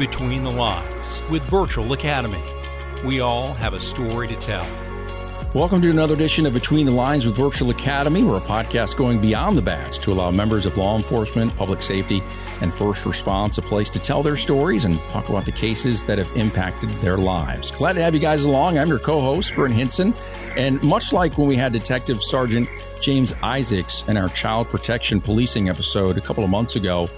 Between the Lines with Virtual Academy. We all have a story to tell. Welcome to another edition of Between the Lines with Virtual Academy. We're a podcast going beyond the badge to allow members of law enforcement, public safety, and first response a place to tell their stories and talk about the cases that have impacted their lives. Glad to have you guys along. I'm your co-host, Brent Hinson. And much like when we had Detective Sergeant James Isaacs in our child protection policing episode a couple of months ago,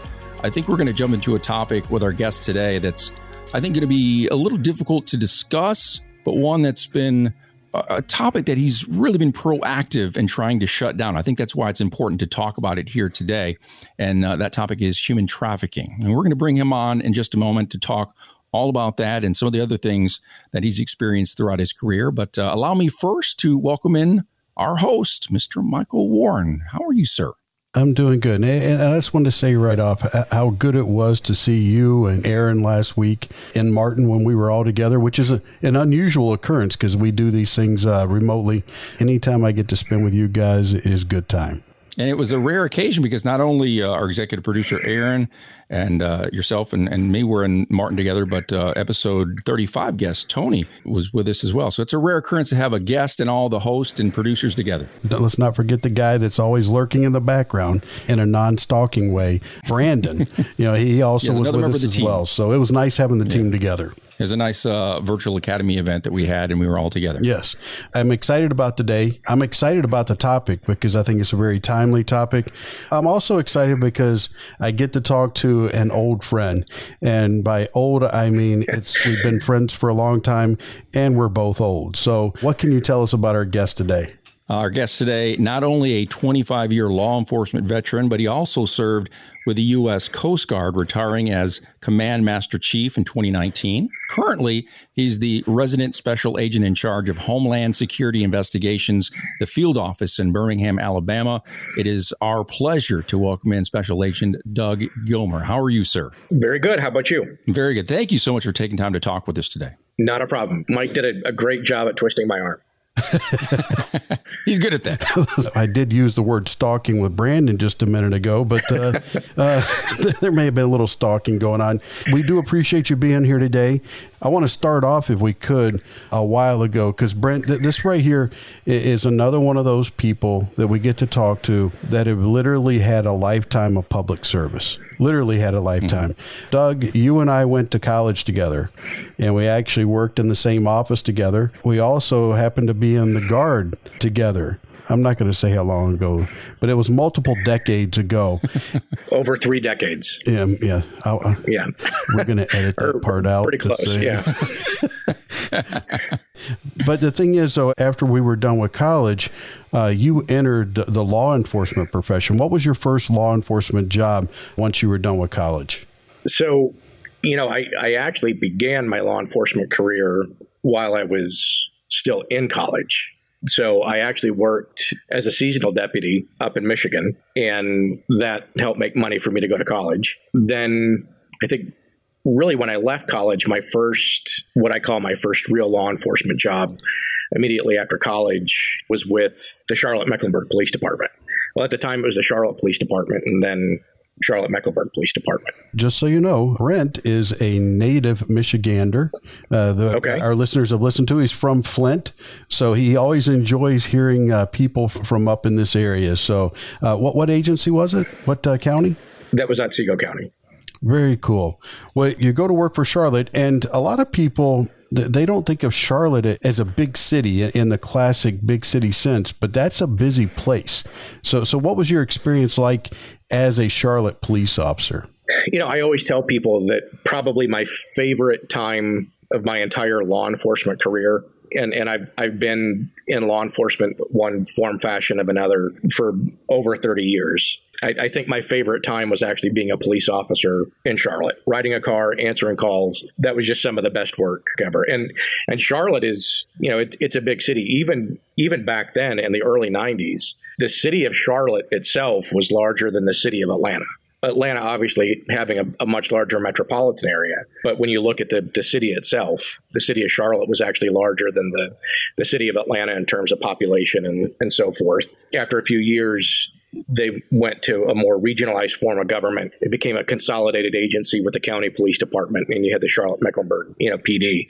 I think we're going to jump into a topic with our guest today that's, I think, going to be a little difficult to discuss, but one that's been a topic that he's really been proactive in trying to shut down. I think that's why it's important to talk about it here today. And uh, that topic is human trafficking. And we're going to bring him on in just a moment to talk all about that and some of the other things that he's experienced throughout his career. But uh, allow me first to welcome in our host, Mr. Michael Warren. How are you, sir? I'm doing good. And I just wanted to say right off how good it was to see you and Aaron last week in Martin when we were all together, which is a, an unusual occurrence because we do these things uh, remotely. Anytime I get to spend with you guys is good time. And it was a rare occasion because not only uh, our executive producer, Aaron, and uh, yourself and, and me were in Martin together, but uh, episode 35 guest, Tony, was with us as well. So it's a rare occurrence to have a guest and all the host and producers together. Let's not forget the guy that's always lurking in the background in a non stalking way, Brandon. you know, he also was with us as team. well. So it was nice having the yeah. team together. It was a nice uh, virtual academy event that we had, and we were all together. Yes, I'm excited about the day. I'm excited about the topic because I think it's a very timely topic. I'm also excited because I get to talk to an old friend, and by old I mean it's we've been friends for a long time, and we're both old. So, what can you tell us about our guest today? Uh, our guest today, not only a 25 year law enforcement veteran, but he also served with the U.S. Coast Guard, retiring as Command Master Chief in 2019. Currently, he's the resident special agent in charge of Homeland Security Investigations, the field office in Birmingham, Alabama. It is our pleasure to welcome in Special Agent Doug Gilmer. How are you, sir? Very good. How about you? Very good. Thank you so much for taking time to talk with us today. Not a problem. Mike did a, a great job at twisting my arm. He's good at that. I did use the word stalking with Brandon just a minute ago, but uh, uh, there may have been a little stalking going on. We do appreciate you being here today. I want to start off, if we could, a while ago, because Brent, th- this right here is another one of those people that we get to talk to that have literally had a lifetime of public service. Literally had a lifetime. Mm-hmm. Doug, you and I went to college together, and we actually worked in the same office together. We also happened to be in the guard together. I'm not going to say how long ago, but it was multiple decades ago. Over three decades. Yeah, yeah, uh, yeah. We're going to edit that part out. Pretty close. Yeah. but the thing is, though, after we were done with college, uh, you entered the, the law enforcement profession. What was your first law enforcement job once you were done with college? So, you know, I, I actually began my law enforcement career while I was still in college. So I actually worked as a seasonal deputy up in Michigan, and that helped make money for me to go to college. Then I think really when I left college, my first, what I call my first real law enforcement job immediately after college was with the Charlotte Mecklenburg Police Department. Well, at the time, it was the Charlotte Police Department, and then Charlotte Mecklenburg Police Department. Just so you know, Brent is a native Michigander. Uh, the, okay. Our listeners have listened to. He's from Flint, so he always enjoys hearing uh, people from up in this area. So, uh, what what agency was it? What uh, county? That was Otsego County. Very cool. Well, you go to work for Charlotte, and a lot of people they don't think of Charlotte as a big city in the classic big city sense, but that's a busy place. So, so what was your experience like as a Charlotte police officer? You know, I always tell people that probably my favorite time of my entire law enforcement career and and I've I've been in law enforcement one form fashion of another for over 30 years. I, I, think my favorite time was actually being a police officer in Charlotte, riding a car, answering calls. That was just some of the best work ever. And and Charlotte is, you know, it, it's a big city. Even even back then in the early '90s, the city of Charlotte itself was larger than the city of Atlanta. Atlanta obviously having a, a, much larger metropolitan area. But when you look at the, the city itself, the city of Charlotte was actually larger than the, the city of Atlanta in terms of population and, and so forth. After a few years, they went to a more regionalized form of government. It became a consolidated agency with the county police department, and you had the Charlotte Mecklenburg, you know, PD.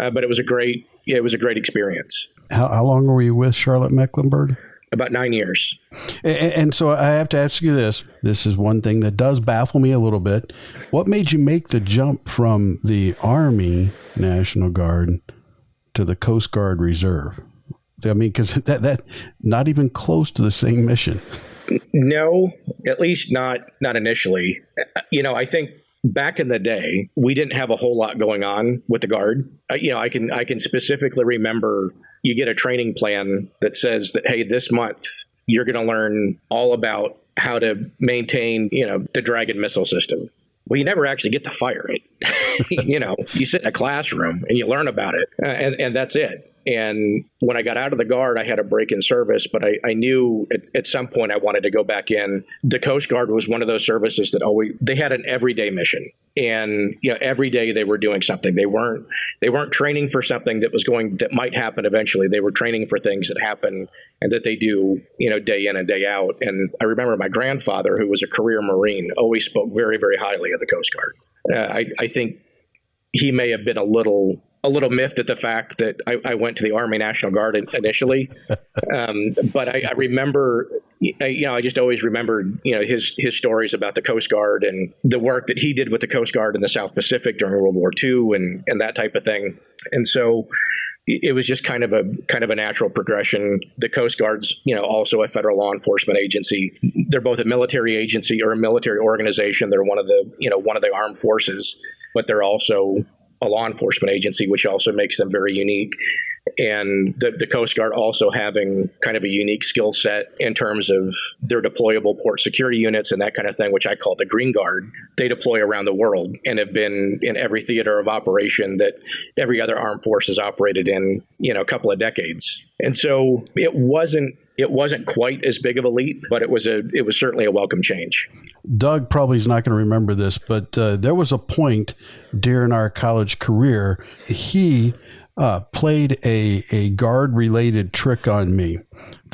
Uh, but it was a great, it was a great experience. How, how long were you with Charlotte Mecklenburg? About nine years. And, and so I have to ask you this. This is one thing that does baffle me a little bit. What made you make the jump from the Army National Guard to the Coast Guard Reserve? I mean, because that that not even close to the same mission. No, at least not not initially. You know, I think back in the day, we didn't have a whole lot going on with the guard. Uh, you know, I can I can specifically remember you get a training plan that says that hey, this month you're going to learn all about how to maintain, you know, the Dragon missile system. Well, you never actually get to fire it. you know, you sit in a classroom and you learn about it, uh, and, and that's it. And when I got out of the guard, I had a break in service, but I, I knew at, at, some point I wanted to go back in. The Coast Guard was one of those services that always they had an everyday mission, and you know every day they were doing something. They weren't they weren't training for something that was going that might happen eventually. They were training for things that happen and that they do you know day in and day out. And I remember my grandfather, who was a career Marine, always spoke very very highly of the Coast Guard. Uh, I, I think he may have been a little a little miffed at the fact that I, I went to the Army National Guard initially, um, but I, I remember, I, you know, I just always remembered, you know, his his stories about the Coast Guard and the work that he did with the Coast Guard in the South Pacific during World War II and and that type of thing. And so it was just kind of a kind of a natural progression. The Coast Guard's, you know, also a federal law enforcement agency. They're both a military agency or a military organization. They're one of the, you know, one of the armed forces, but they're also a law enforcement agency, which also makes them very unique. And the, the, Coast Guard also having kind of a unique skill set in terms of their deployable port security units and that kind of thing, which I call the Green Guard. They deploy around the world and have been in every theater of operation that every other armed force has operated in, you know, a couple of decades. And so it wasn't it wasn't quite as big of a leap, but it was a it was certainly a welcome change. Doug probably is not going to remember this, but uh, there was a point during our college career he uh, played a a guard related trick on me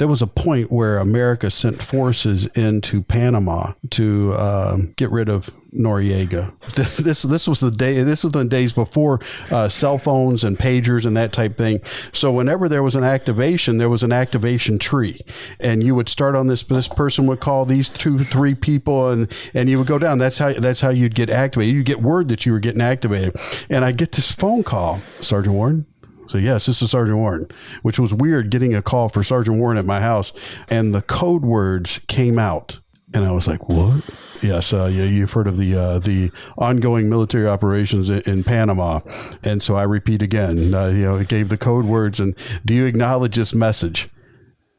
there was a point where America sent forces into Panama to uh, get rid of Noriega. This this was the day. This was the days before uh, cell phones and pagers and that type thing. So whenever there was an activation, there was an activation tree, and you would start on this. This person would call these two, three people, and and you would go down. That's how that's how you'd get activated. You get word that you were getting activated, and I get this phone call, Sergeant Warren so yes, this is Sergeant Warren, which was weird getting a call for Sergeant Warren at my house, and the code words came out, and I was like, "What?" Yes, uh, yeah, you've heard of the uh, the ongoing military operations in, in, Panama, and so I repeat again. Uh, you know, it gave the code words, and do you acknowledge this message?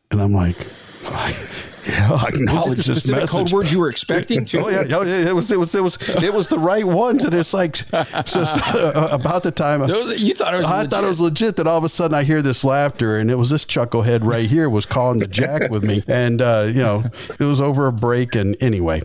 And I'm like, yeah, I acknowledge was it the specific code words you were expecting to. oh yeah, oh, yeah, it was it was it was it was the right ones, and it's like so, uh, about the time was, you thought it was. I legit. thought it was legit. That all of a sudden I hear this laughter, and it was this chucklehead right here was calling the jack with me, and uh, you know it was over a break. And anyway,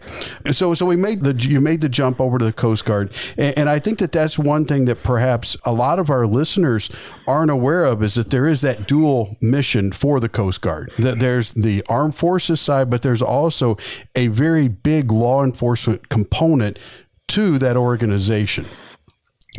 so so we made the you made the jump over to the Coast Guard, and, and I think that that's one thing that perhaps a lot of our listeners aren't aware of is that there is that dual mission for the Coast Guard. That there's the armed forces side, but there's also a very big law enforcement component to that organization.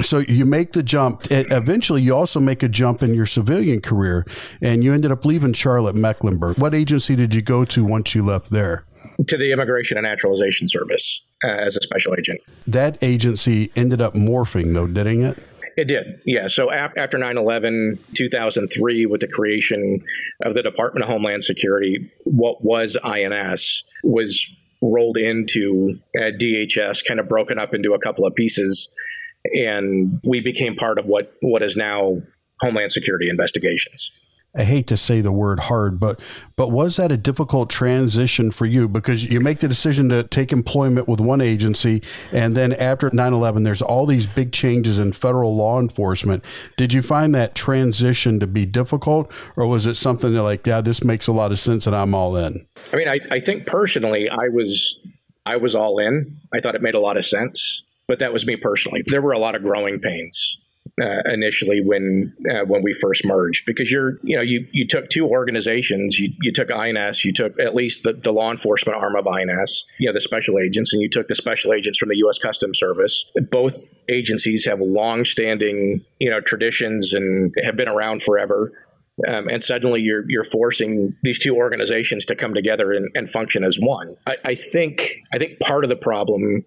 So you make the jump. Eventually, you also make a jump in your civilian career, and you ended up leaving Charlotte Mecklenburg. What agency did you go to once you left there? To the Immigration and Naturalization Service uh, as a special agent. That agency ended up morphing, though, didn't it? It did, yeah. So after 9 11, 2003, with the creation of the Department of Homeland Security, what was INS was rolled into uh, DHS, kind of broken up into a couple of pieces. And we became part of what, what is now Homeland Security Investigations. I hate to say the word hard, but but was that a difficult transition for you because you make the decision to take employment with one agency and then after 9/11 there's all these big changes in federal law enforcement. Did you find that transition to be difficult or was it something that like, yeah, this makes a lot of sense and I'm all in? I mean, I, I think personally I was I was all in. I thought it made a lot of sense, but that was me personally. There were a lot of growing pains uh, initially when uh, when we first merged because you're you know you you took two organizations you, you took INS you took at least the, the law enforcement arm of INS you know the special agents and you took the special agents from the U.S. Customs Service both agencies have long standing you know traditions and have been around forever um, and suddenly you're you're forcing these two organizations to come together and, and function as one. I, I, think I think part of the problem,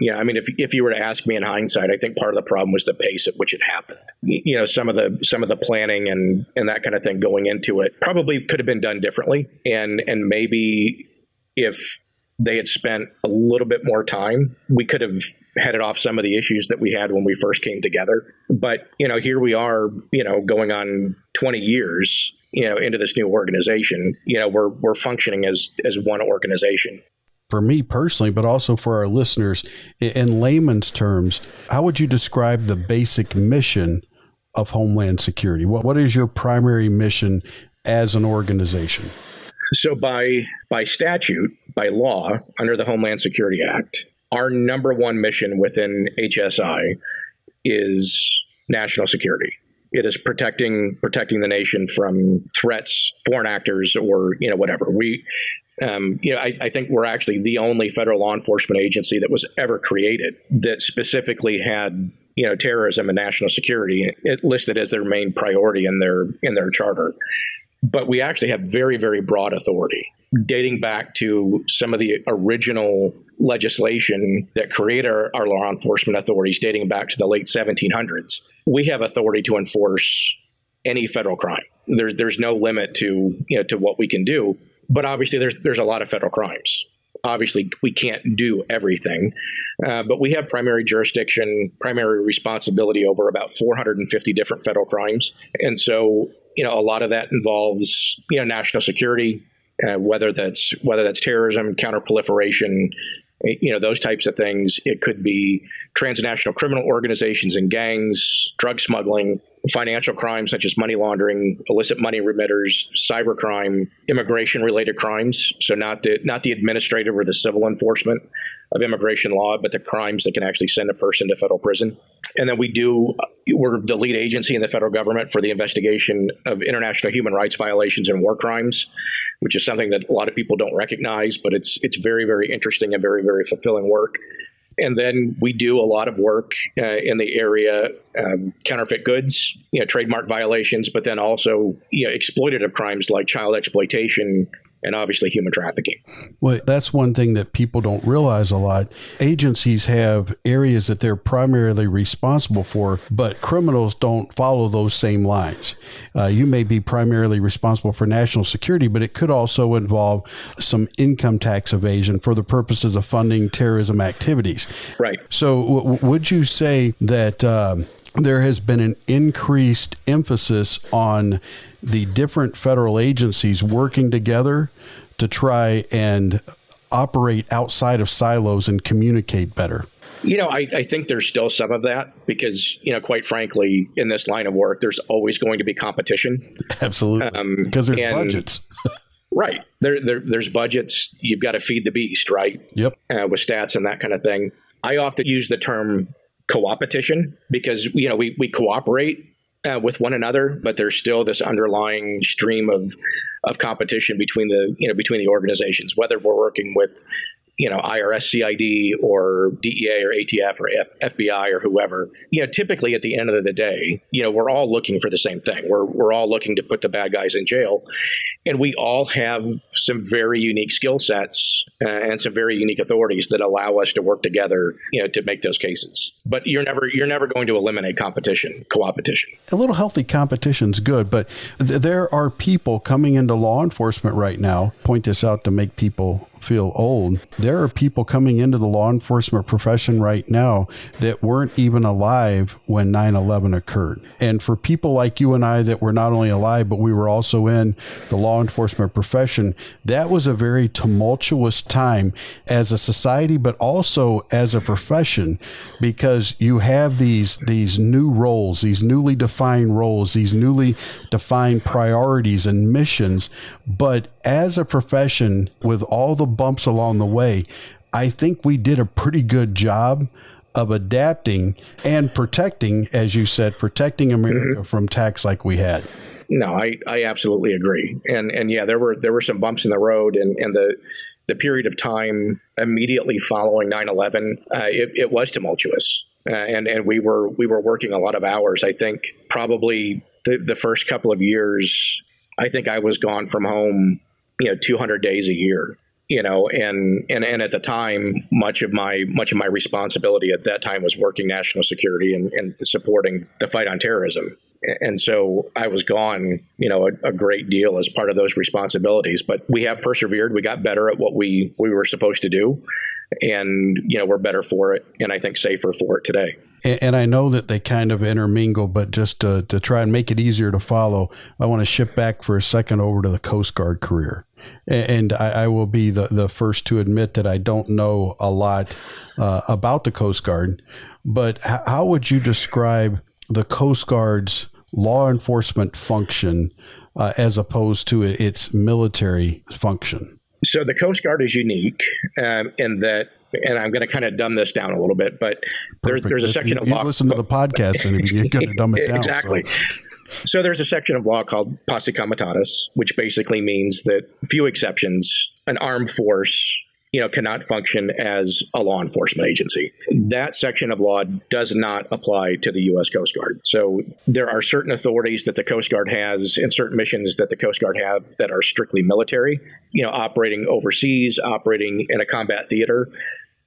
yeah, I mean, if if you were to ask me in hindsight, I think part of the problem was the pace at which it happened. You know, some of the some of the planning and and that kind of thing going into it probably could have been done differently, and and maybe if they had spent a little bit more time, we could have headed off some of the issues that we had when we first came together. But, you know, here we are, you know, going on 20 years, you know, into this new organization. You know, we're we're functioning as as one organization. For me personally, but also for our listeners, in layman's terms, how would you describe the basic mission of Homeland Security? What what is your primary mission as an organization? So by by statute, by law, under the Homeland Security Act, our number one mission within HSI is national security. It is protecting protecting the nation from threats, foreign actors, or you know whatever. We, um, you know, I, I think we're actually the only federal law enforcement agency that was ever created that specifically had you know terrorism and national security it listed as their main priority in their in their charter but we actually have very, very broad authority dating back to some of the original legislation that created our, our, law enforcement authorities dating back to the late 1700s. We have authority to enforce any federal crime. There's there's no limit to you know to what we can do, but obviously there's there's a lot of federal crimes. Obviously, we can't do everything, uh, but we have primary jurisdiction, primary responsibility over about 450 different federal crimes, and so you know, a lot of that involves you know national security, uh, whether that's whether that's terrorism, counterproliferation, you know those types of things. It could be transnational criminal organizations and gangs, drug smuggling, financial crimes such as money laundering, illicit money remitters, cybercrime, immigration-related crimes. So not the not the administrative or the civil enforcement of immigration law, but the crimes that can actually send a person to federal prison. And then we do, we're the lead agency in the federal government for the investigation of international human rights violations and war crimes, which is something that a lot of people don't recognize, but it's it's very very interesting and very very fulfilling work. And then we do a lot of work uh, in the area of counterfeit goods, you know, trademark violations, but then also you know, exploitative crimes like child exploitation, and obviously human trafficking. Well, that's one thing that people don't realize a lot. Agencies have areas that they're primarily responsible for, but criminals don't follow those same lines. Uh, you may be primarily responsible for national security, but it could also involve some income tax evasion for the purposes of funding terrorism activities. Right. So, w- would you say that um, there has been an increased emphasis on the different federal agencies working together to try and operate outside of silos and communicate better? You know, I, I, think there's still some of that because, you know, quite frankly, in this line of work, there's always going to be competition. Absolutely. Um, because there's and, budgets. right. There, there, there's budgets. You've got to feed the beast, right? Yep. Uh, with stats and that kind of thing. I often use the term co-opetition because, you know, we, we cooperate uh, with one another, but there's still this underlying stream of of competition between the you know between the organizations. Whether we're working with you know IRS, CID, or DEA, or ATF, or F- FBI, or whoever. You know, typically at the end of the day, you know, we're all looking for the same thing. We're we're all looking to put the bad guys in jail, and we all have some very unique skill sets uh, and some very unique authorities that allow us to work together, you know, to make those cases. But you're never you're never going to eliminate competition, co-opetition. A little healthy competition is good, but th- there are people coming into law enforcement right now. Point this out to make people feel old. There are people coming into the law enforcement profession right now that weren't even alive when 9 11 occurred. And for people like you and I that were not only alive, but we were also in the law enforcement profession, that was a very tumultuous time as a society, but also as a profession because you have these, these new roles, these newly defined roles, these newly defined priorities and missions. But as a profession, with all the bumps along the way, I think we did a pretty good job of adapting and protecting, as you said, protecting America mm-hmm. from attacks like we had. No, I, I absolutely agree. And and yeah, there were there were some bumps in the road and, and the the period of time immediately following 9-11, uh, it, it was tumultuous. Uh, and and we were we were working a lot of hours. I think probably the, the first couple of years, I think I was gone from home, you know, 200 days a year you know and and and at the time much of my much of my responsibility at that time was working national security and, and supporting the fight on terrorism and so I was gone, you know, a, a, great deal as part of those responsibilities. But we have persevered. We got better at what we we were supposed to do, and you know, we're better for it, and I think safer for it today. And, and I know that they kind of intermingle, but just to, to try and make it easier to follow, I want to shift back for a second over to the Coast Guard career and I, I, will be the, the first to admit that I don't know a lot uh, about the Coast Guard. But h- how would you describe the Coast Guard's law enforcement function uh, as opposed to its military function? So the Coast Guard is unique um, in that and I'm going to kind of dumb this down a little bit, but there's, there's a section you, of law. You listen to the podcast and you're going to dumb it down. exactly. So. So there's a section of law called posse comitatus, which basically means that few exceptions, an armed force you know cannot function as a law enforcement agency. That section of law does not apply to the US Coast Guard. So there are certain authorities that the Coast Guard has and certain missions that the Coast Guard have that are strictly military, you know, operating overseas, operating in a combat theater.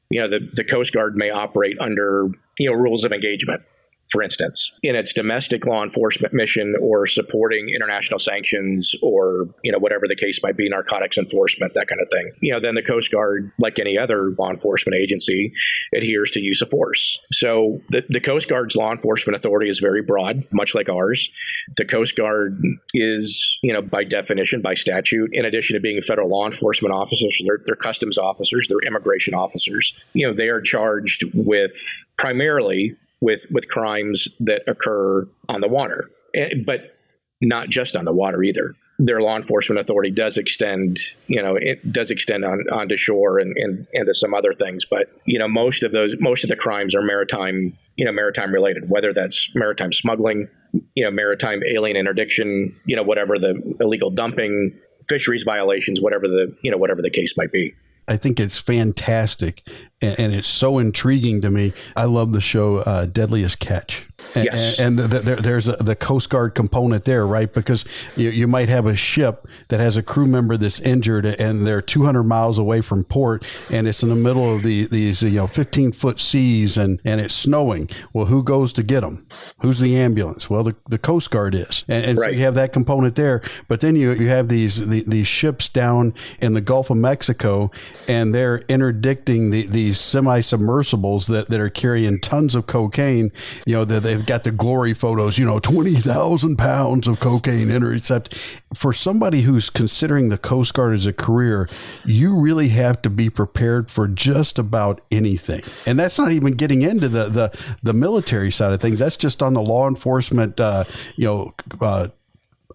You know, the, the Coast Guard may operate under, you know, rules of engagement for instance, in its domestic law enforcement mission or supporting international sanctions or, you know, whatever the case might be, narcotics enforcement, that kind of thing. You know, then the Coast Guard, like any other law enforcement agency, adheres to use of force. So the, the Coast Guard's law enforcement authority is very broad, much like ours. The Coast Guard is, you know, by definition, by statute, in addition to being federal law enforcement officers, they're, they're customs officers, they're immigration officers. You know, they are charged with primarily with with crimes that occur on the water, eh, but not just on the water either. Their law enforcement authority does extend, you know, it does extend on onto shore and, and into some other things. But you know, most of those, most of the crimes are maritime, you know, maritime related. Whether that's maritime smuggling, you know, maritime alien interdiction, you know, whatever the illegal dumping, fisheries violations, whatever the you know, whatever the case might be. I think it's fantastic and, and, it's so intriguing to me. I love the show uh, Deadliest Catch. And, yes. and, the, the, there's a, the Coast Guard component there, right? Because you, you might have a ship that has a crew member that's injured and they're 200 miles away from port and it's in the middle of the, these, you know, 15 foot seas and, and it's snowing. Well, who goes to get them? Who's the ambulance? Well, the, the Coast Guard is. And, and right. so you have that component there. But then you, you have these, the, these ships down in the Gulf of Mexico and they're interdicting the, these semi submersibles that, that are carrying tons of cocaine. You know, that they've got the glory photos, you know, 20,000 pounds of cocaine intercept. For somebody who's considering the Coast Guard as a career, you really have to be prepared for just about anything. And that's not even getting into the, the, the military side of things. That's just on the law enforcement, uh, you know, uh,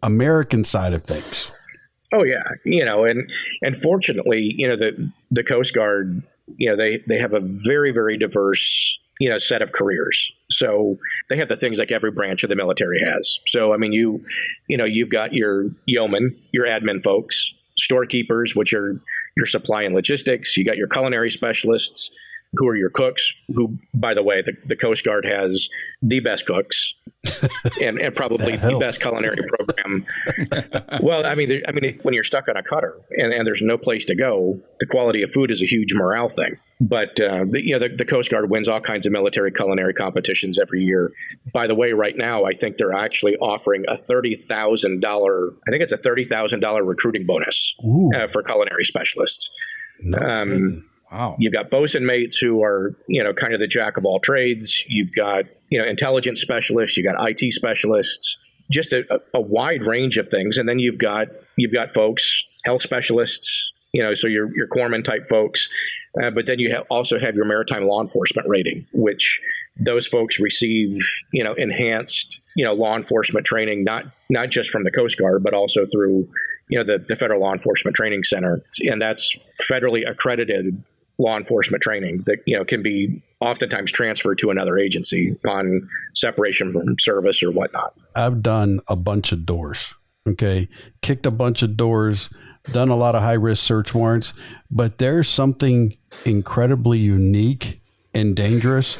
American side of things. Oh yeah, you know, and and fortunately, you know, the the Coast Guard, you know, they they have a very very diverse you know set of careers. So they have the things like every branch of the military has. So I mean, you you know, you've got your yeomen, your admin folks, storekeepers, which are your supply and logistics. You got your culinary specialists, who are your cooks. Who, by the way, the, the Coast Guard has the best cooks and, and probably the best culinary program. well, I mean, I mean, when you're stuck on a cutter and, and there's no place to go, the quality of food is a huge morale thing. But uh, you know, the, the, Coast Guard wins all kinds of military culinary competitions every year. By the way, right now, I think they're actually offering a thirty thousand dollar. I think it's a thirty thousand dollar recruiting bonus uh, for culinary specialists. No um, Wow. You've got bosun mates who are, you know, kind of the jack of all trades. You've got, you know, intelligence specialists. You've got IT specialists. Just a, a wide range of things, and then you've got you've got folks, health specialists, you know, so your your corpsman type folks, uh, but then you also have your maritime law enforcement rating, which those folks receive, you know, enhanced, you know, law enforcement training, not not just from the Coast Guard, but also through, you know, the, the Federal Law Enforcement Training Center, and that's federally accredited law enforcement training that you know can be oftentimes transferred to another agency upon separation from service or whatnot. I've done a bunch of doors. Okay, kicked a bunch of doors, done a lot of high risk search warrants, but there's something incredibly unique and dangerous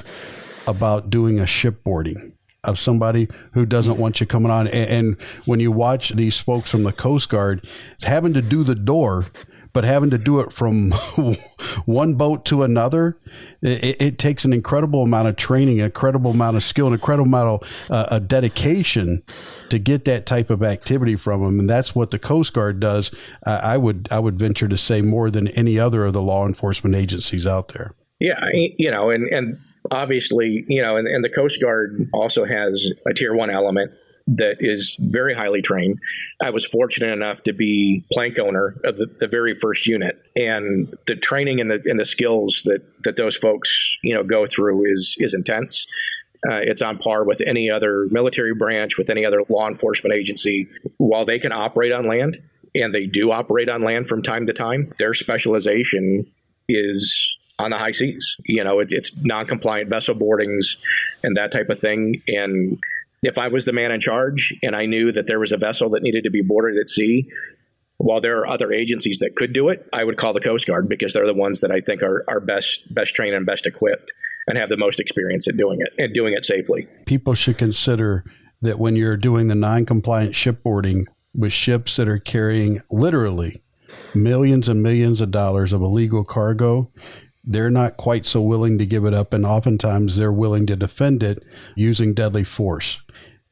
about doing a shipboarding of somebody who doesn't want you coming on. And, and when you watch these folks from the Coast Guard having to do the door, but having to do it from one boat to another, it, it, takes an incredible amount of training, an incredible amount of skill, an incredible amount of uh, dedication to get that type of activity from them, and that's what the Coast Guard does. I would I would venture to say more than any other of the law enforcement agencies out there. Yeah, you know, and and obviously, you know, and, and the Coast Guard also has a tier one element that is very highly trained. I was fortunate enough to be plank owner of the, the, very first unit, and the training and the and the skills that that those folks you know go through is is intense. Uh, it's on par with any other military branch, with any other law enforcement agency. While they can operate on land, and they do operate on land from time to time, their specialization is on the high seas. You know, it, it's non-compliant vessel boardings and that type of thing. And if I was the man in charge and I knew that there was a vessel that needed to be boarded at sea, while there are other agencies that could do it, I would call the Coast Guard because they're the ones that I think are, are best best trained and best equipped and have the most experience at doing it and doing it safely. People should consider that when you're doing the non-compliant shipboarding with ships that are carrying literally millions and millions of dollars of illegal cargo, they're not quite so willing to give it up, and oftentimes they're willing to defend it using deadly force.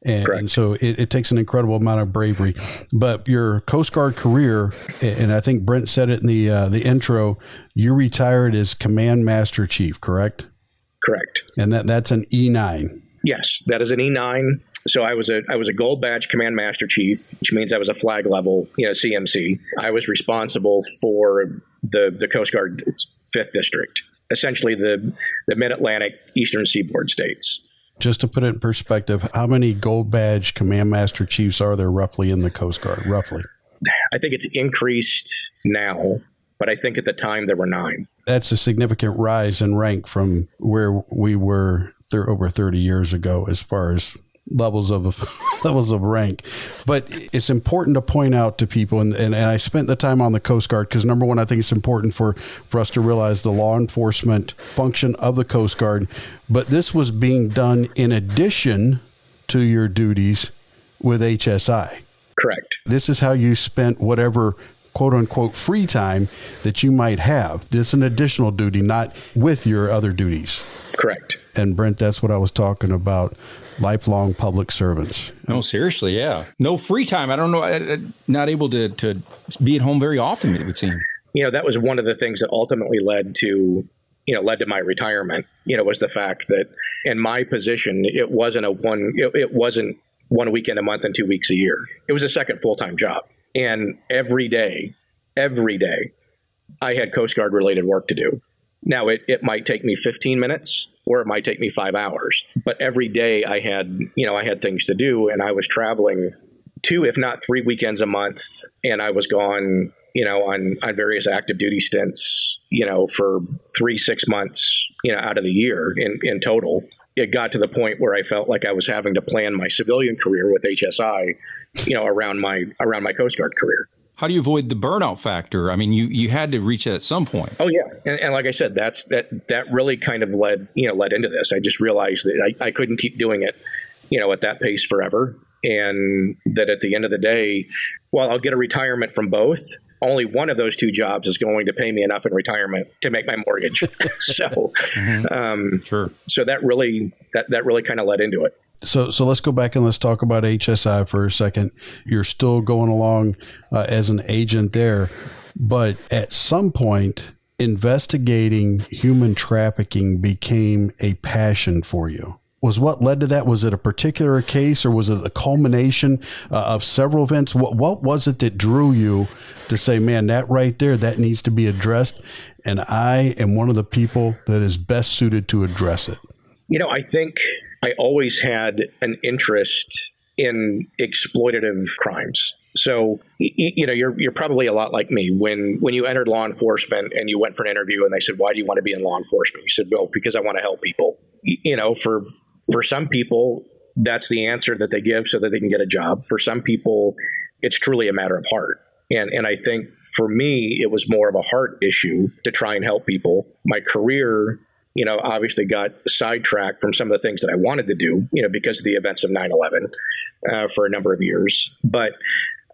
And, and, so it, it, takes an incredible amount of bravery. But your Coast Guard career, and I think Brent said it in the uh, the intro, you retired as Command Master Chief, correct? Correct. And that that's an E nine. Yes, that is an E nine. So I was a I was a gold badge command master chief, which means I was a flag level, you know, CMC. I was responsible for the the Coast Guard fifth district, essentially the the Mid Atlantic Eastern Seaboard states. Just to put it in perspective, how many gold badge command master chiefs are there roughly in the Coast Guard? Roughly, I think it's increased now, but I think at the time there were nine. That's a significant rise in rank from where we were th- over 30 years ago, as far as levels of levels of rank. But it's important to point out to people, and, and, and I spent the time on the Coast Guard because number one, I think it's important for, for us to realize the law enforcement function of the Coast Guard. But this was being done in addition to your duties with HSI. Correct. This is how you spent whatever quote unquote free time that you might have. It's an additional duty, not with your other duties. Correct. And Brent, that's what I was talking about lifelong public servants. No, seriously, yeah. No free time. I don't know. Not able to, to be at home very often, it would seem. You know, that was one of the things that ultimately led to, you know, led to my retirement, you know, was the fact that in my position, it wasn't a one, it, it wasn't one weekend a month and two weeks a year. It was a second full time job. And every day, every day, I had Coast Guard related work to do. Now, it, it might take me 15 minutes or it might take me five hours. But every day I had, you know, I had things to do and I was traveling two, if not three weekends a month. And I was gone, you know, on, on various active duty stints, you know, for three, six months, you know, out of the year in, in total. It got to the point where I felt like I was having to plan my civilian career with HSI, you know, around my around my Coast Guard career how do you avoid the burnout factor? I mean, you you had to reach that at some point. Oh yeah, and, and, like I said, that's that that really kind of led you know led into this. I just realized that I, I couldn't keep doing it, you know, at that pace forever, and that at the end of the day, while I'll get a retirement from both, only one of those two jobs is going to pay me enough in retirement to make my mortgage. so, mm-hmm. um, sure. So that really that that really kind of led into it. So, so let's go back and let's talk about HSI for a second. You're still going along uh, as an agent there, but at some point, investigating human trafficking became a passion for you. Was what led to that? Was it a particular case, or was it the culmination uh, of several events? What What was it that drew you to say, "Man, that right there, that needs to be addressed," and I am one of the people that is best suited to address it? You know, I think I always had an interest in exploitative crimes. So you know you're you're probably a lot like me when when you entered law enforcement and you went for an interview and they said why do you want to be in law enforcement? You said well because I want to help people. You know for for some people that's the answer that they give so that they can get a job. For some people it's truly a matter of heart. And and I think for me it was more of a heart issue to try and help people. My career you know, obviously got sidetracked from some of the things that I wanted to do, you know, because of the events of 9 11 uh, for a number of years. But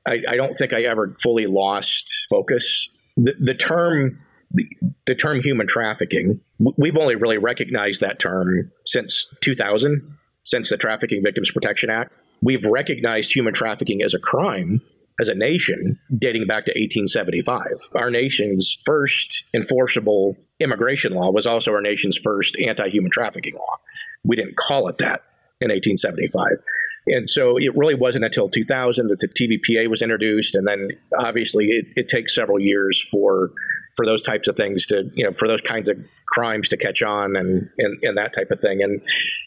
I, I, don't think I ever fully lost focus. The, the term, the, the term human trafficking, we've only really recognized that term since 2000, since the Trafficking Victims Protection Act. We've recognized human trafficking as a crime as a nation dating back to 1875. Our nation's first enforceable immigration law was also our nation's first anti human trafficking law. We didn't call it that in 1875. And so it really wasn't until 2000 that the TVPA was introduced. And then obviously it, it takes several years for for those types of things to, you know, for those kinds of crimes to catch on and, and, and that type of thing. And,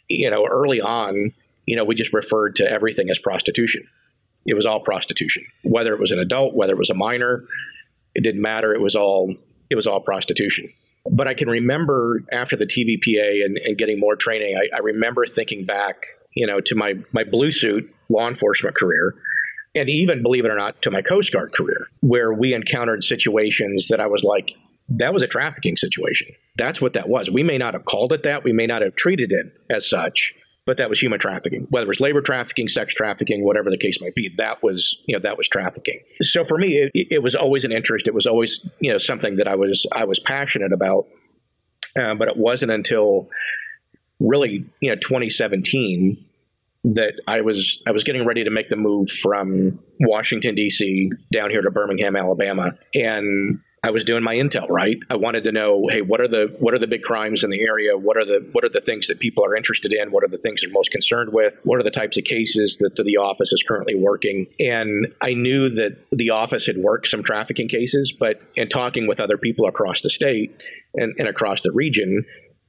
you know, early on, you know, we just referred to everything as prostitution. It was all prostitution, whether it was an adult, whether it was a minor, it didn't matter. It was all it was all prostitution. But I can remember after the TVPA and, and getting more training, I, I remember thinking back, you know, to my my blue suit law enforcement career, and even believe it or not, to my Coast Guard career, where we encountered situations that I was like, that was a trafficking situation. That's what that was. We may not have called it that. We may not have treated it as such, but that was human trafficking, whether it was labor trafficking, sex trafficking, whatever the case might be. That was, you know, that was trafficking. So for me, it, it was always an interest. It was always, you know, something that I was I was passionate about. Uh, but it wasn't until really, you know, 2017 that I was I was getting ready to make the move from Washington D.C. down here to Birmingham, Alabama, and I was doing my intel right. I wanted to know, hey, what are the what are the big crimes in the area? What are the what are the things that people are interested in? What are the things they're most concerned with? What are the types of cases that the office is currently working? And I knew that the office had worked some trafficking cases, but in talking with other people across the state and, and across the region,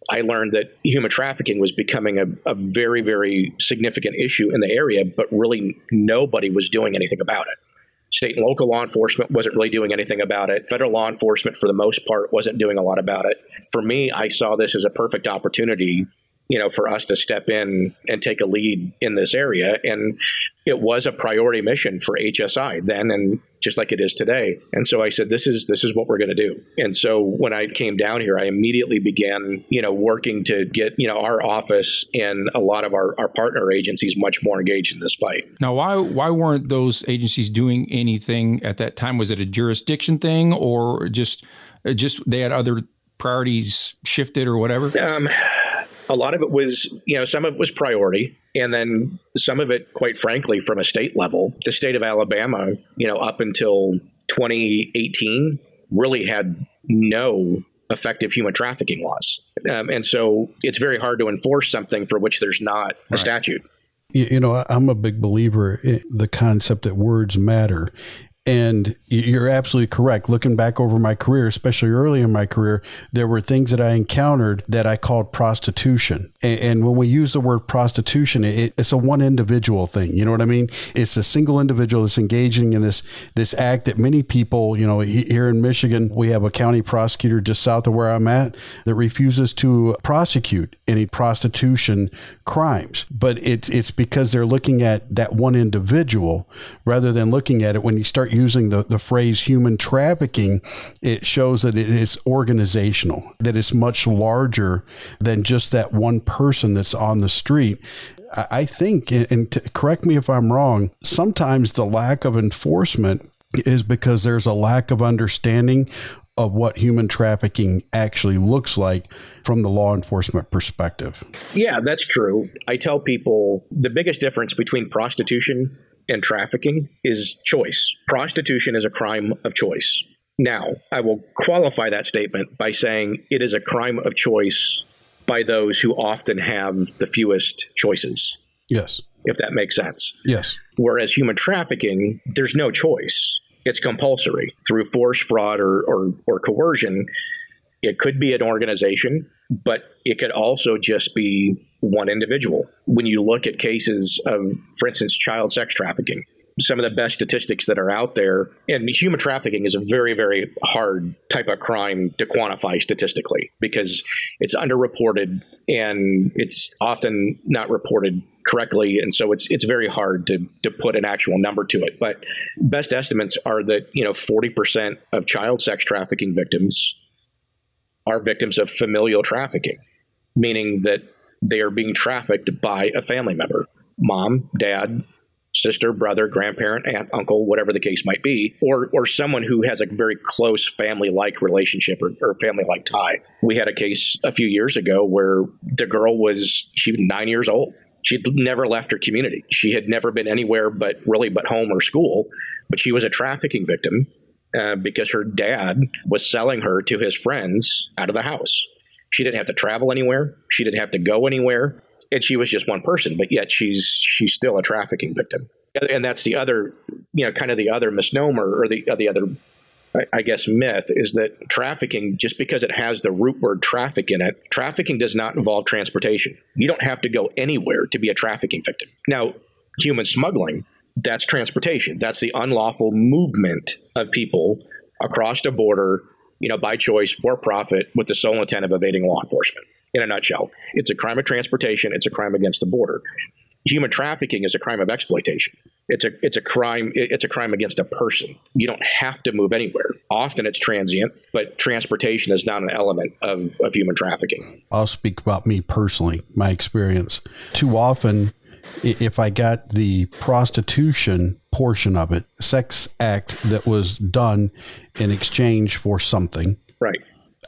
I learned that human trafficking was becoming a, a very, very significant issue in the area, but really nobody was doing anything about it. State and local law enforcement wasn't really doing anything about it. Federal law enforcement, for the most part, wasn't doing a lot about it. For me, I saw this as a perfect opportunity you know, for us to step in and take a lead in this area. And it was a priority mission for HSI then and just like it is today. And so I said, this is this is what we're going to do. And so when I came down here, I immediately began, you know, working to get, you know, our office and a lot of our, our partner agencies much more engaged in this fight. Now, why why weren't those agencies doing anything at that time? Was it a jurisdiction thing or just just they had other priorities shifted or whatever? Um, a lot of it was, you know, some of it was priority. And then some of it, quite frankly, from a state level, the state of Alabama, you know, up until 2018, really had no effective human trafficking laws. Um, and so it's very hard to enforce something for which there's not a right. statute. You know, I'm a big believer in the concept that words matter. And you're absolutely correct. Looking back over my career, especially early in my career, there were things that I encountered that I called prostitution. And, when we use the word prostitution, it's a one individual thing. You know what I mean? It's a single individual that's engaging in this this act that many people, you know, here in Michigan, we have a county prosecutor just south of where I'm at that refuses to prosecute any prostitution crimes. But it's it's because they're looking at that one individual rather than looking at it when you start using the, the phrase human trafficking, it shows that it is organizational, that it's much larger than just that one person that's on the street. I think, and correct me if I'm wrong, sometimes the lack of enforcement is because there's a lack of understanding of what human trafficking actually looks like from the law enforcement perspective. Yeah, that's true. I tell people the biggest difference between prostitution and trafficking is choice. Prostitution is a crime of choice. Now, I will qualify that statement by saying it is a crime of choice by those who often have the fewest choices. Yes. If that makes sense. Yes. Whereas human trafficking, there's no choice. It's compulsory through force, fraud, or, or, or coercion. It could be an organization, but it could also just be one individual. When you look at cases of, for instance, child sex trafficking, some of the best statistics that are out there. And human trafficking is a very, very hard type of crime to quantify statistically because it's underreported and it's often not reported correctly and so it's it's very hard to to put an actual number to it but best estimates are that you know 40% of child sex trafficking victims are victims of familial trafficking meaning that they are being trafficked by a family member mom dad sister, brother, grandparent, aunt, uncle, whatever the case might be, or or someone who has a very close family like relationship or, or family like tie. We had a case a few years ago where the girl was she was nine years old. She'd never left her community. She had never been anywhere but really but home or school. But she was a trafficking victim uh, because her dad was selling her to his friends out of the house. She didn't have to travel anywhere. She didn't have to go anywhere and she was just one person, but yet she's she's still a trafficking victim. And that's the other, you know, kind of the other misnomer or the the other, I guess, myth is that trafficking, just because it has the root word traffic in it, trafficking does not involve transportation. You don't have to go anywhere to be a trafficking victim. Now, human smuggling, that's transportation. That's the unlawful movement of people across the border, you know, by choice, for profit, with the sole intent of evading law enforcement in a nutshell. It's a crime of transportation, it's a crime against the border. Human trafficking is a crime of exploitation. It's a it's a crime it's a crime against a person. You don't have to move anywhere. Often it's transient, but transportation is not an element of, of human trafficking. I'll speak about me personally, my experience. Too often if I got the prostitution portion of it, sex act that was done in exchange for something. Right.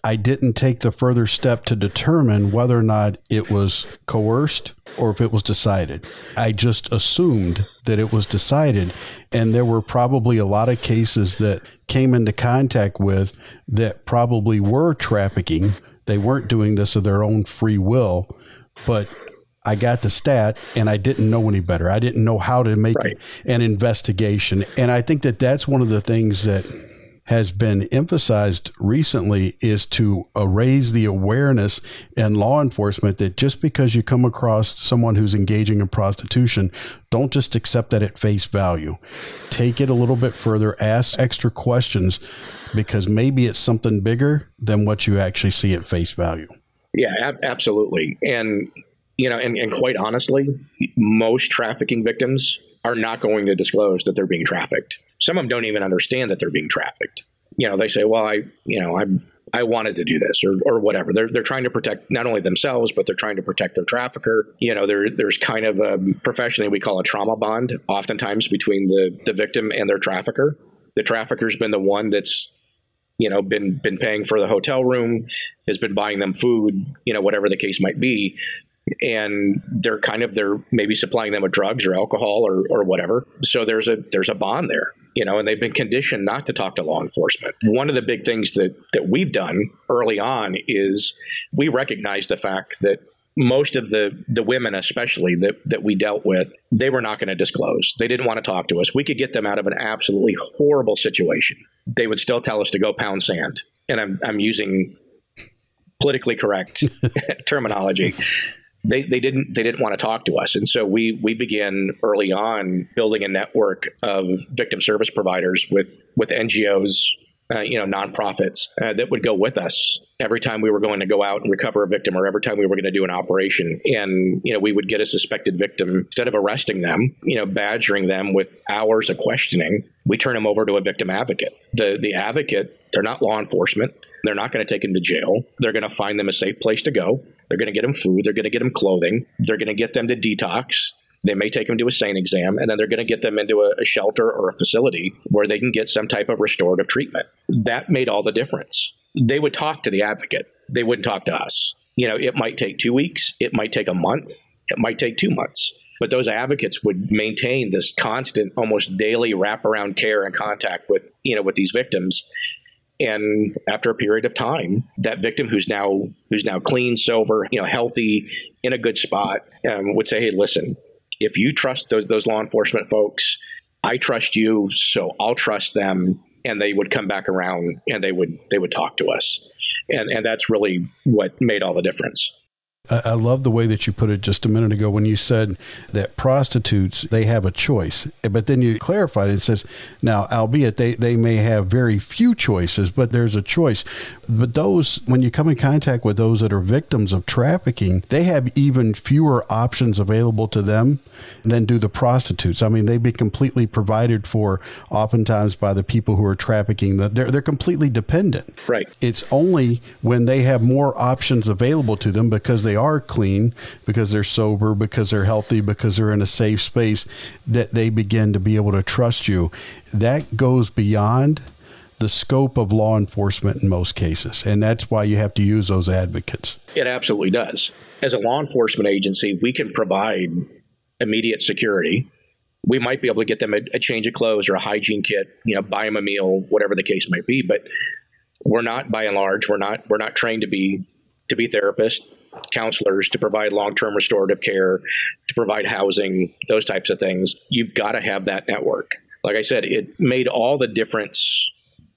I didn't take the further step to determine whether or not it was coerced or if it was decided. I just assumed that it was decided. And there were probably a lot of cases that came into contact with that probably were trafficking. They weren't doing this of their own free will, but I got the stat and I didn't know any better. I didn't know how to make right. an investigation. And I think that that's one of the things that has been emphasized recently is to uh, raise the awareness in law enforcement that just because you come across someone who's engaging in prostitution, don't just accept that at face value. Take it a little bit further, ask extra questions because maybe it's something bigger than what you actually see at face value. Yeah, ab- absolutely. And, you know, and, and quite honestly, most trafficking victims are not going to disclose that they're being trafficked some of them don't even understand that they're being trafficked. You know, they say, "Well, I, you know, I, I wanted to do this or, or whatever." They're they're trying to protect not only themselves, but they're trying to protect their trafficker. You know, there there's kind of a professionally we call a trauma bond, oftentimes between the the victim and their trafficker. The trafficker's been the one that's you know been been paying for the hotel room has been buying them food you know whatever the case might be and they're kind of they're maybe supplying them with drugs or alcohol or, or whatever. So there's a there's a bond there you know, and they've been conditioned not to talk to law enforcement. One of the big things that that we've done early on is we recognize the fact that most of the the women especially that that we dealt with they were not going to disclose. They didn't want to talk to us. We could get them out of an absolutely horrible situation. They would still tell us to go pound sand. And i'm, I'm using politically correct terminology they, they didn't they didn't want to talk to us. And so we we began early on building a network of victim service providers with with NGOs uh, you know nonprofits uh, that would go with us every time we were going to go out and recover a victim or every time we were going to do an operation. And you know we would get a suspected victim. Instead of arresting them you know badgering them with hours of questioning we turn them over to a victim advocate. The the advocate they're not law enforcement they're not going to take them to jail. They're going to find them a safe place to go. They're going to get them food. They're going to get them clothing. They're going to get them to detox. They may take them to a SANE exam, and then they're going to get them into a, a shelter or a facility where they can get some type of restorative treatment. That made all the difference. They would talk to the advocate. They wouldn't talk to us. You know, it might take two weeks. It might take a month. It might take two months but those advocates would maintain this constant almost daily wraparound care and contact with you know with these victims and after a period of time that victim who's now who's now clean sober you know healthy in a good spot um, would say hey listen if you trust those, those law enforcement folks i trust you so i'll trust them. And they would come back around and they would they would talk to us. And and that's really what made all the difference I love the way that you put it just a minute ago when you said that prostitutes they have a choice, but then you clarified it. It says now, albeit they they may have very few choices, but there's a choice. But those when you come in contact with those that are victims of trafficking, they have even fewer options available to them than do the prostitutes. I mean, they'd be completely provided for, oftentimes by the people who are trafficking. They're they're completely dependent. Right. It's only when they have more options available to them because they are clean, because they're sober, because they're healthy, because they're in a safe space, that they begin to be able to trust you. That goes beyond the scope of law enforcement in most cases. And that's why you have to use those advocates. It absolutely does. As a law enforcement agency, we can provide immediate security. We might be able to get them a, a, change of clothes or a hygiene kit, you know, buy them a meal, whatever the case might be. But we're not, by and large, we're not we're not trained to be to be therapists, counselors, to provide long term restorative care, to provide housing, those types of things. You've got to have that network. Like I said, it made all the difference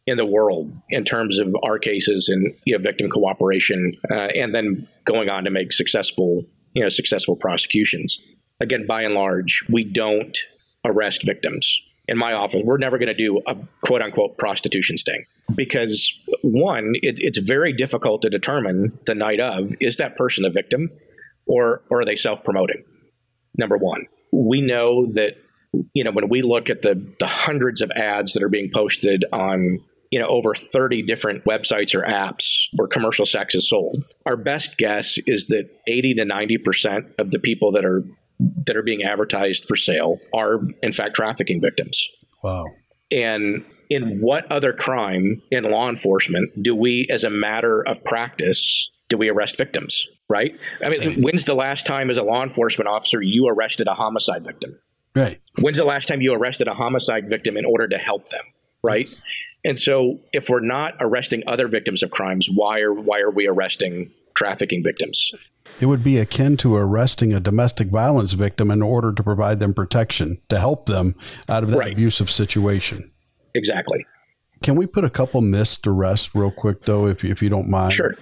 in the world in terms of our cases and you know, victim cooperation, uh, and then going on to make successful, you know, successful prosecutions. Again, by and large, we don't arrest victims. In my office, we're never going to do a quote unquote prostitution sting because one, it, it's very difficult to determine the night of is that person a victim or, or are they self promoting? Number one, we know that you know when we look at the the hundreds of ads that are being posted on you know over 30 different websites or apps where commercial sex is sold our best guess is that 80 to 90% of the people that are that are being advertised for sale are in fact trafficking victims wow and in what other crime in law enforcement do we as a matter of practice do we arrest victims right i mean when's the last time as a law enforcement officer you arrested a homicide victim right when's the last time you arrested a homicide victim in order to help them right and so if we're not arresting other victims of crimes, why are why are we arresting trafficking victims? It would be akin to arresting a domestic violence victim in order to provide them protection, to help them out of that right. abusive situation. Exactly. Can we put a couple myths to rest real quick, though, if, if you don't mind? Sure.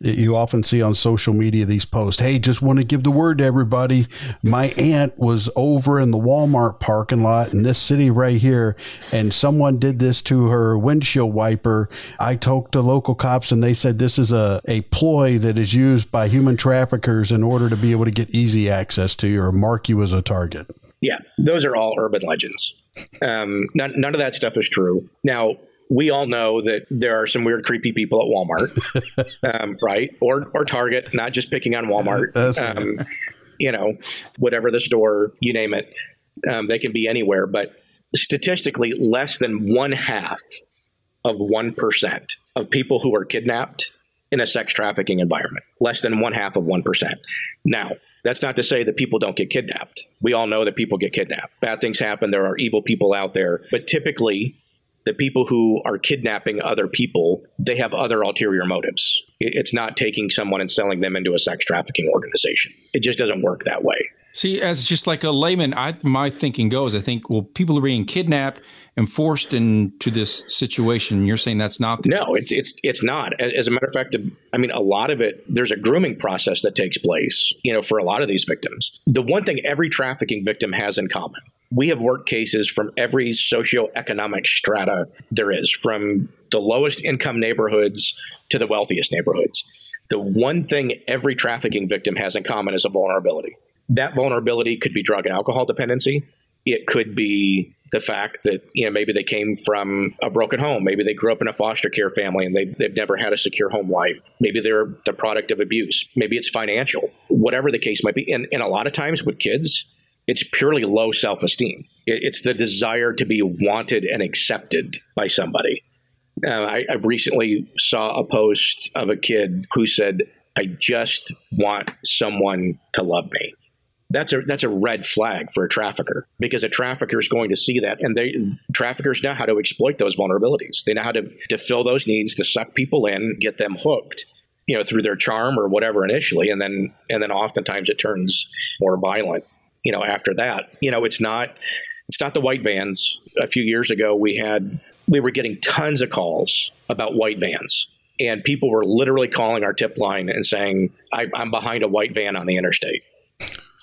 You often see on social media these posts hey just want to give the word to everybody. My aunt was over in the walmart parking lot in this city right here and someone did this to her windshield wiper. I talked to local cops and they said this is a, a ploy that is used by human traffickers in order to be able to get easy access to you or mark you as a target. Yeah those are all urban legends um, none, none of that stuff is true now we all know that there are some weird, creepy people at Walmart, um, right? Or or Target. Not just picking on Walmart. Um, you know, whatever the store, you name it, um, they can be anywhere. But statistically, less than one half of one percent of people who are kidnapped in a sex trafficking environment. Less than one half of one percent. Now. That's not to say that people don't get kidnapped. We all know that people get kidnapped. Bad things happen. There are evil people out there. But typically, the people who are kidnapping other people, they have other ulterior motives. It's not taking someone and selling them into a sex trafficking organization. It just doesn't work that way. See, as just like a layman, I, my thinking goes, I think, well, people are being kidnapped and forced into this situation. You're saying that's not the no, it's it's it's not. As a matter of fact, I mean, a lot of it. There's a grooming process that takes place, you know, for a lot of these victims. The one thing every trafficking victim has in common we have worked cases from every socioeconomic strata there is, from the lowest income neighborhoods to the wealthiest neighborhoods. The one thing every trafficking victim has in common is a vulnerability. That vulnerability could be drug and alcohol dependency. It could be the fact that you know maybe they came from a broken home, maybe they grew up in a foster care family and they, they've never had a secure home life. Maybe they're the product of abuse. Maybe it's financial. Whatever the case might be, and, and a lot of times with kids, it's purely low self esteem. It's the desire to be wanted and accepted by somebody. Uh, I, I recently saw a post of a kid who said, I just want someone to love me. That's a that's a red flag for a trafficker because a trafficker is going to see that, and they traffickers know how to exploit those vulnerabilities. They know how to to fill those needs, to suck people in, get them hooked, you know, through their charm or whatever initially, and then and then oftentimes it turns more violent you know, after that. You know, it's not it's not the white vans. A few years ago, we had we were getting tons of calls about white vans. and people were literally calling our tip line and saying, I, "I'm behind a white van on the interstate."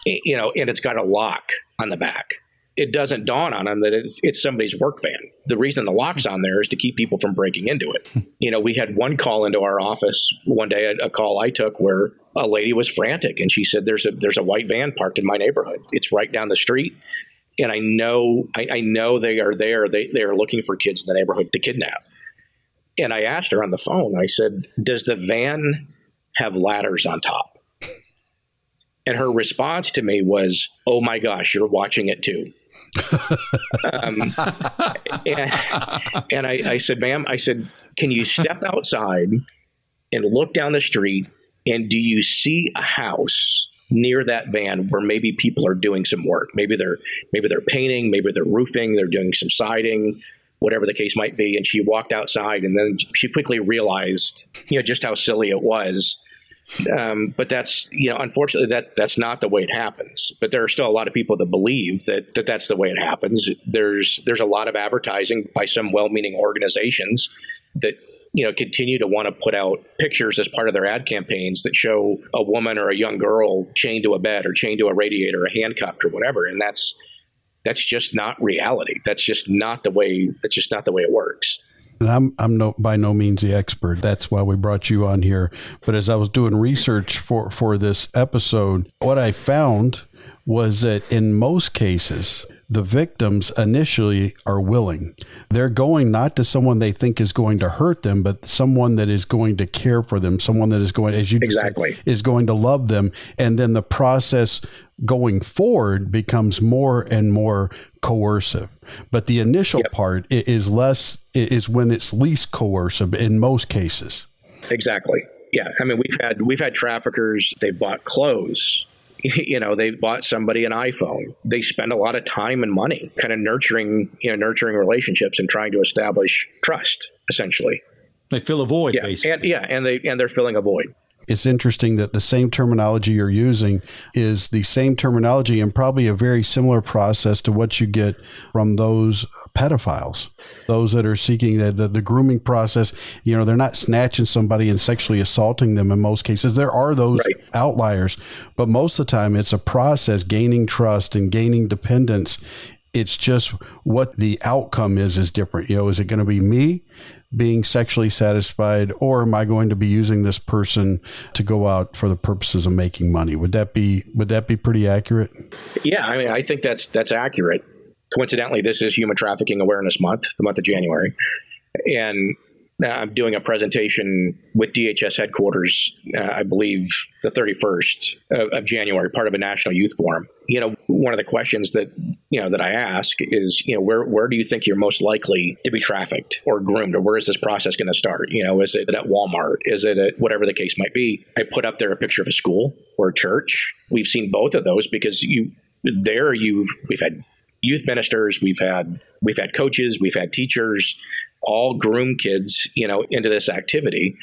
You know, and it's got a lock on the back. It doesn't dawn on them that it's it's somebody's work van. The reason the lock's on there is to keep people from breaking into it. you know, we had one call into our office one day, a, a call I took where a lady was frantic and she said, "There's a there's a white van parked in my neighborhood. It's right down the street." And I know I, I know they are there. They they are looking for kids in the neighborhood to kidnap. And I asked her on the phone. I said, "Does the van have ladders on top?" And her response to me was, "Oh my gosh, you're watching it too." um, and, and I, I said, "Ma'am," I said, "Can you step outside and look down the street? And do you see a house near that van where maybe people are doing some work? Maybe they're maybe they're painting, maybe they're roofing, they're doing some siding." Whatever the case might be, and she walked outside, and then she quickly realized, you know, just how silly it was um, but that's you know, unfortunately, that that's not the way it happens. But there are still a lot of people that believe that, that that's the way it happens. There's there's a lot of advertising by some well-meaning organizations that you know continue to want to put out pictures as part of their ad campaigns that show a woman or a young girl chained to a bed or chained to a radiator, or handcuffed or whatever, and that's that's just not reality. That's just not the way. That's just not the way it works and I'm I'm no by no means the expert. That's why we brought you on here. But as I was doing research for for this episode, what I found was that in most cases, the victims initially are willing. They're going not to someone they think is going to hurt them, but someone that is going to care for them, someone that is going, as you exactly said, is going to love them. And then the process going forward becomes more and more coercive. But the initial yep. part is less is when it's least coercive in most cases. Exactly. Yeah. I mean, we've had we've had traffickers. They bought clothes. You know, they bought somebody an iPhone. They spend a lot of time and money, kind of nurturing you know nurturing relationships and trying to establish trust. Essentially, they fill a void. Yeah, basically. and yeah, and they and they're filling a void it's interesting that the same terminology you're using is the same terminology and probably a very similar process to what you get from those pedophiles, those that are seeking the, the, the, grooming process. You know, they're not snatching somebody and sexually assaulting them in most cases. There are those right. outliers, but most of the time it's a process gaining trust and gaining dependence. It's just what the outcome is is different. You know, is it going to be me? Being sexually satisfied or am I going to be using this person to go out for the purposes of making money? Would that be would that be pretty accurate? Yeah, I mean I think that's that's accurate. Coincidentally, this is Human Trafficking Awareness Month, the month of January. And I'm doing a presentation with DHS headquarters, uh, I believe the 31st of, of, January, part of a national youth forum. You know, one of the questions that, you know, that I ask is, you know, where, where do you think you're most likely to be trafficked or groomed or where is this process going to start? You know, is it at Walmart? Is it at whatever the case might be? I put up there a picture of a school or a church. We've seen both of those because you, there you've, we've had youth ministers, we've had we've had coaches, we've had teachers, all groom kids, you know, into this activity.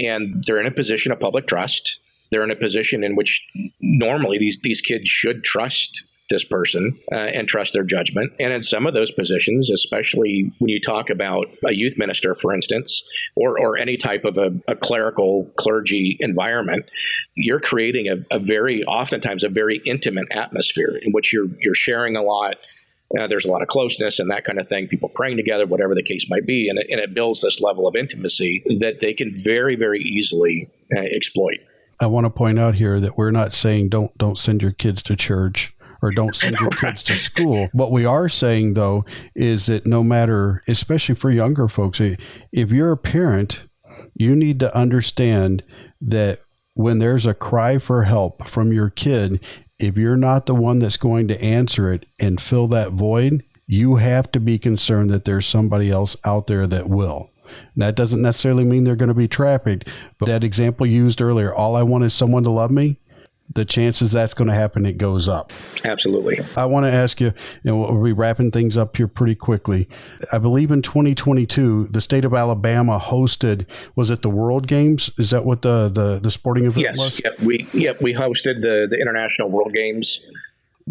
And they're in a position of public trust. They're in a position in which normally these these kids should trust this person uh, and trust their judgment. And in some of those positions, especially when you talk about a youth minister, for instance, or, or any type of a, a clerical clergy environment, you're creating a, a, very, oftentimes, a very intimate atmosphere in which you're you're sharing a lot. Uh, there's a lot of closeness and that kind of thing, people praying together, whatever the case might be. And it, and it builds this level of intimacy that they can very, very easily uh, exploit. I want to point out here that we're not saying don't don't send your kids to church or don't send your kids to school. What we are saying though is that no matter, especially for younger folks, if you're a parent, you need to understand that when there's a cry for help from your kid, if you're not the one that's going to answer it and fill that void, you have to be concerned that there's somebody else out there that will. And that doesn't necessarily mean they're going to be trafficked, but that example used earlier, all I want is someone to love me the chances that's going to happen, it goes up. Absolutely. I want to ask you, and we'll be wrapping things up here pretty quickly. I believe in 2022, the state of Alabama hosted, was it the World Games? Is that what the, the, the sporting event yes, was? Yep. We, yep, we hosted the, the International World Games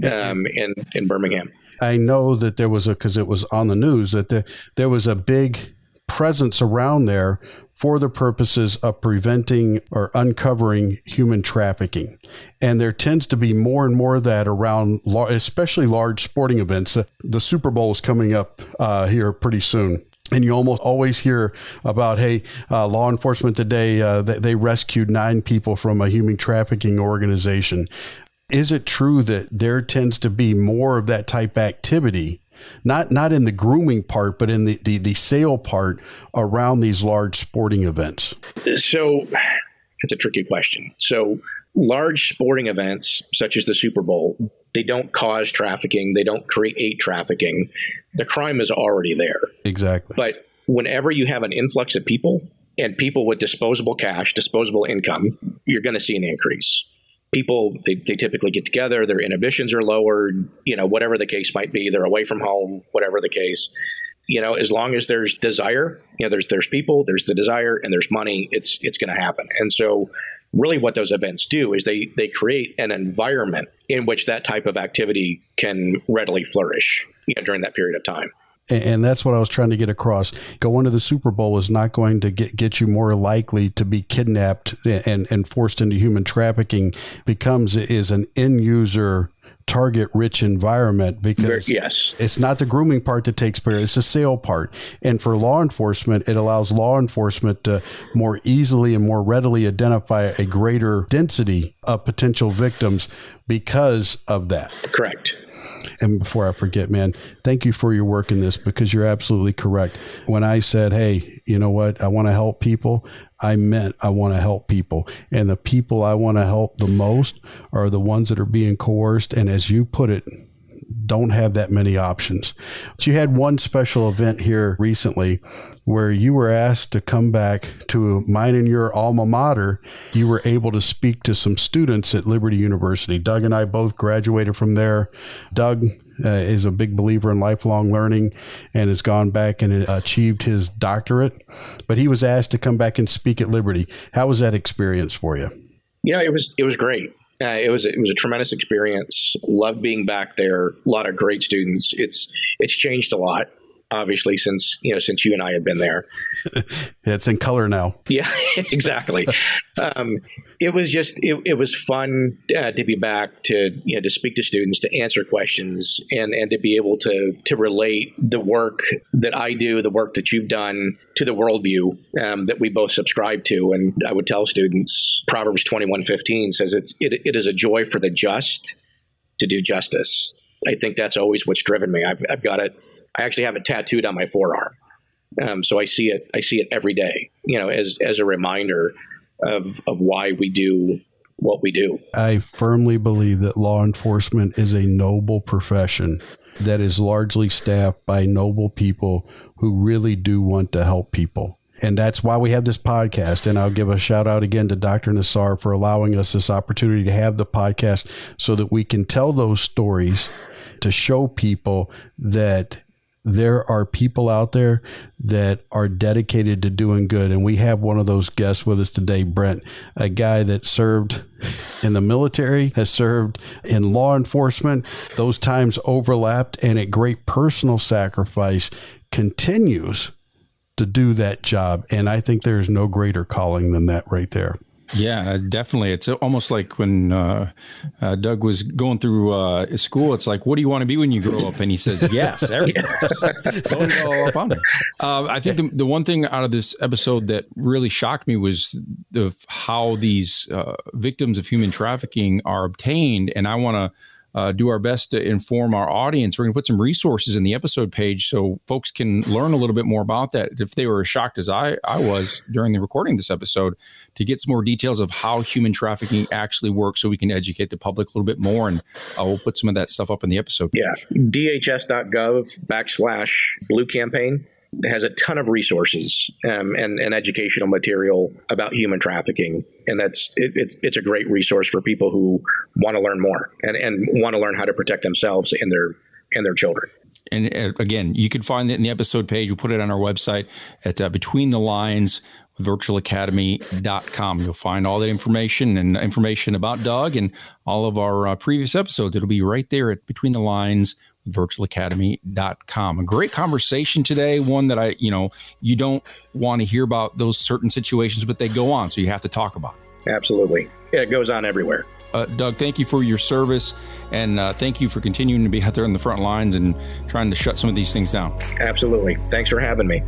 um, in, in Birmingham. I know that there was a, because it was on the news, that the, there was a big presence around there for the purposes of preventing or uncovering human trafficking. And there tends to be more and more of that around, especially large sporting events. The Super Bowl is coming up uh, here pretty soon. And you almost always hear about, hey, uh, law enforcement today, uh, they, they rescued nine people from a human trafficking organization. Is it true that there tends to be more of that type activity not not in the grooming part, but in the, the, the sale part around these large sporting events? So it's a tricky question. So large sporting events such as the Super Bowl, they don't cause trafficking, they don't create trafficking. The crime is already there. Exactly. But whenever you have an influx of people and people with disposable cash, disposable income, you're going to see an increase people they, they typically get together their inhibitions are lowered you know whatever the case might be they're away from home whatever the case. You know as long as there's desire you know there's there's people there's the desire and there's money it's it's going to happen. And so really what those events do is they they create an environment in which that type of activity can readily flourish you know, during that period of time and that's what I was trying to get across. Going to the Super Bowl is not going to get, get you more likely to be kidnapped and, and forced into human trafficking becomes is an end user target rich environment because yes. it's not the grooming part that takes place, it's the sale part. And for law enforcement, it allows law enforcement to more easily and more readily identify a greater density of potential victims because of that. Correct. And before I forget, man, thank you for your work in this because you're absolutely correct. When I said, hey, you know what, I want to help people, I meant I want to help people. And the people I want to help the most are the ones that are being coerced. And as you put it, don't have that many options. But you had one special event here recently where you were asked to come back to mine and your alma mater. You were able to speak to some students at Liberty University. Doug and I both graduated from there. Doug uh, is a big believer in lifelong learning and has gone back and achieved his doctorate. But he was asked to come back and speak at Liberty. How was that experience for you? Yeah, it was it was great. Uh, it was it was a tremendous experience. Loved being back there. A lot of great students. It's it's changed a lot obviously since you know since you and I have been there. it's in color now. Yeah, exactly. um, it was just it, it was fun uh, to be back to you know to speak to students, to answer questions, and and to be able to to relate the work that I do, the work that you've done, to the worldview um, that we both subscribe to. And I would tell students, Proverbs twenty one fifteen says it's it, it is a joy for the just to do justice. I think that's always what's driven me. I've, I've got it I actually have it tattooed on my forearm. Um, so I see it. I see it every day. You know, as as a reminder of of why we do what we do. I firmly believe that law enforcement is a noble profession that is largely staffed by noble people who really do want to help people. And that's why we have this podcast. And I'll give a shout out again to Dr. Nassar for allowing us this opportunity to have the podcast so that we can tell those stories to show people that there are people out there that are dedicated to doing good. And we have one of those guests with us today, Brent, a guy that served in the military, has served in law enforcement. Those times overlapped, and at great personal sacrifice, continues to do that job. And I think there's no greater calling than that right there. Yeah, definitely. It's almost like when uh, uh, Doug was going through uh, school. It's like, what do you want to be when you grow up? And he says, yes, everything. all up on. Uh, I think the, the one thing out of this episode that really shocked me was of how these uh, victims of human trafficking are obtained. And I want to uh, do our best to inform our audience. We're going to put some resources in the episode page so folks can learn a little bit more about that. If they were as shocked as I, I was during the recording of this episode, to get some more details of how human trafficking actually works so we can educate the public a little bit more. And uh, we'll put some of that stuff up in the episode. Page. Yeah. DHS.gov backslash blue campaign has a ton of resources um, and, and educational material about human trafficking, and that's it, it's it's a great resource for people who want to learn more and, and want to learn how to protect themselves and their and their children. And uh, again, you can find it in the episode page. We'll put it on our website at uh, Between the Lines virtualacademy.com. You'll find all that information and information about Doug and all of our uh, previous episodes. It'll be right there at Between the Lines virtualacademy.com. A great conversation today, one that I, you know, you don't want to hear about those certain situations, but they go on, so you have to talk about. Absolutely. Yeah, it goes on everywhere. Uh, Doug, thank you for your service and uh, thank you for continuing to be out there in the front lines and trying to shut some of these things down. Absolutely. Thanks for having me.